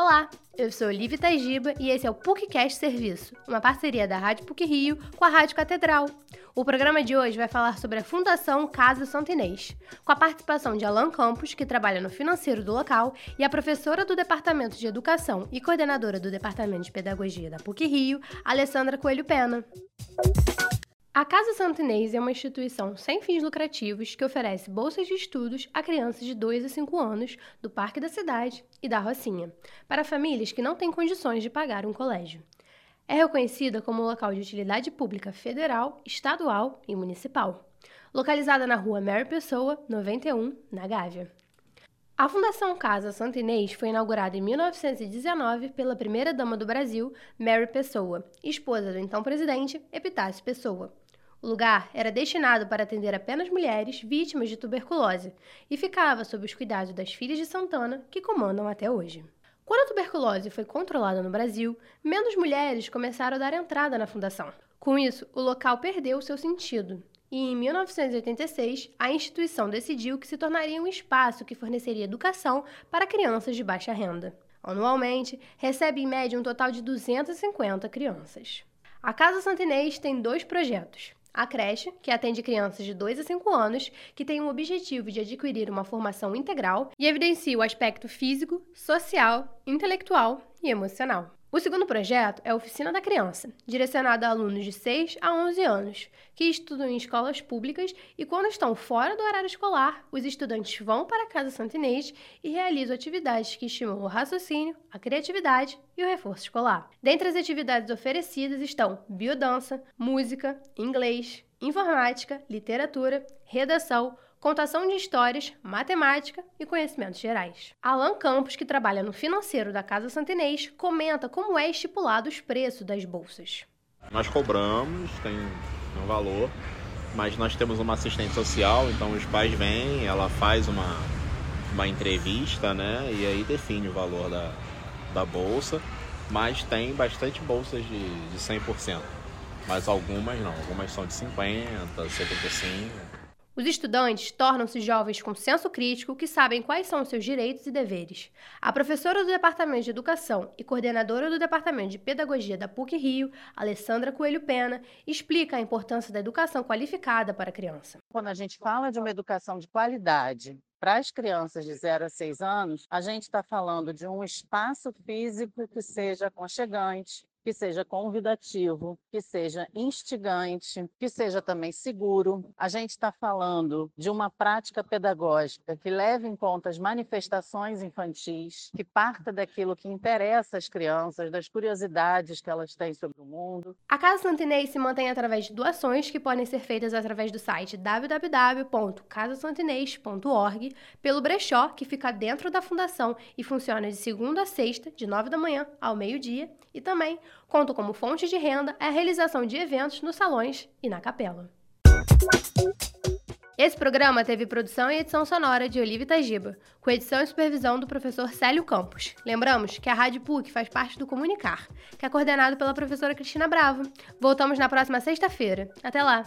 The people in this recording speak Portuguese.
Olá, eu sou Olivia Tajiba e esse é o PUCcast Serviço, uma parceria da Rádio PUC Rio com a Rádio Catedral. O programa de hoje vai falar sobre a Fundação Casa Santo Inês, com a participação de Alan Campos, que trabalha no financeiro do local, e a professora do Departamento de Educação e coordenadora do Departamento de Pedagogia da PUC Rio, Alessandra Coelho Pena. A Casa Santinês é uma instituição sem fins lucrativos que oferece bolsas de estudos a crianças de 2 a 5 anos do Parque da Cidade e da Rocinha, para famílias que não têm condições de pagar um colégio. É reconhecida como local de utilidade pública federal, estadual e municipal. Localizada na rua Mary Pessoa, 91, na Gávea. A Fundação Casa Santinês foi inaugurada em 1919 pela primeira-dama do Brasil, Mary Pessoa, esposa do então presidente Epitácio Pessoa. O lugar era destinado para atender apenas mulheres vítimas de tuberculose e ficava sob os cuidados das filhas de Santana, que comandam até hoje. Quando a tuberculose foi controlada no Brasil, menos mulheres começaram a dar entrada na fundação. Com isso, o local perdeu seu sentido. E em 1986, a instituição decidiu que se tornaria um espaço que forneceria educação para crianças de baixa renda. Anualmente, recebe em média um total de 250 crianças. A Casa Santinês tem dois projetos. A creche, que atende crianças de 2 a 5 anos, que tem o objetivo de adquirir uma formação integral e evidencia o aspecto físico, social, intelectual e emocional. O segundo projeto é a Oficina da Criança, direcionada a alunos de 6 a 11 anos, que estudam em escolas públicas e, quando estão fora do horário escolar, os estudantes vão para a Casa Santinês e realizam atividades que estimulam o raciocínio, a criatividade e o reforço escolar. Dentre as atividades oferecidas estão biodança, música, inglês, informática, literatura, redação, contação de histórias, matemática e conhecimentos gerais. Alan Campos, que trabalha no financeiro da Casa Santinês, comenta como é estipulado os preços das bolsas. Nós cobramos, tem um valor, mas nós temos uma assistente social, então os pais vêm, ela faz uma, uma entrevista, né, e aí define o valor da, da bolsa, mas tem bastante bolsas de, de 100%, mas algumas não, algumas são de 50%, 75%. Os estudantes tornam-se jovens com senso crítico que sabem quais são os seus direitos e deveres. A professora do Departamento de Educação e coordenadora do Departamento de Pedagogia da PUC Rio, Alessandra Coelho Pena, explica a importância da educação qualificada para a criança. Quando a gente fala de uma educação de qualidade, para as crianças de 0 a 6 anos, a gente está falando de um espaço físico que seja aconchegante, que seja convidativo, que seja instigante, que seja também seguro. A gente está falando de uma prática pedagógica que leve em conta as manifestações infantis, que parta daquilo que interessa às crianças, das curiosidades que elas têm sobre o mundo. A Casa Santinês se mantém através de doações que podem ser feitas através do site www.casasantinês.org, pelo brechó que fica dentro da fundação e funciona de segunda a sexta, de 9 da manhã ao meio-dia, e também contam como fonte de renda a realização de eventos nos salões e na capela. Esse programa teve produção e edição sonora de Olivia Tajiba, com edição e supervisão do professor Célio Campos. Lembramos que a Rádio PUC faz parte do Comunicar, que é coordenado pela professora Cristina Bravo. Voltamos na próxima sexta-feira. Até lá!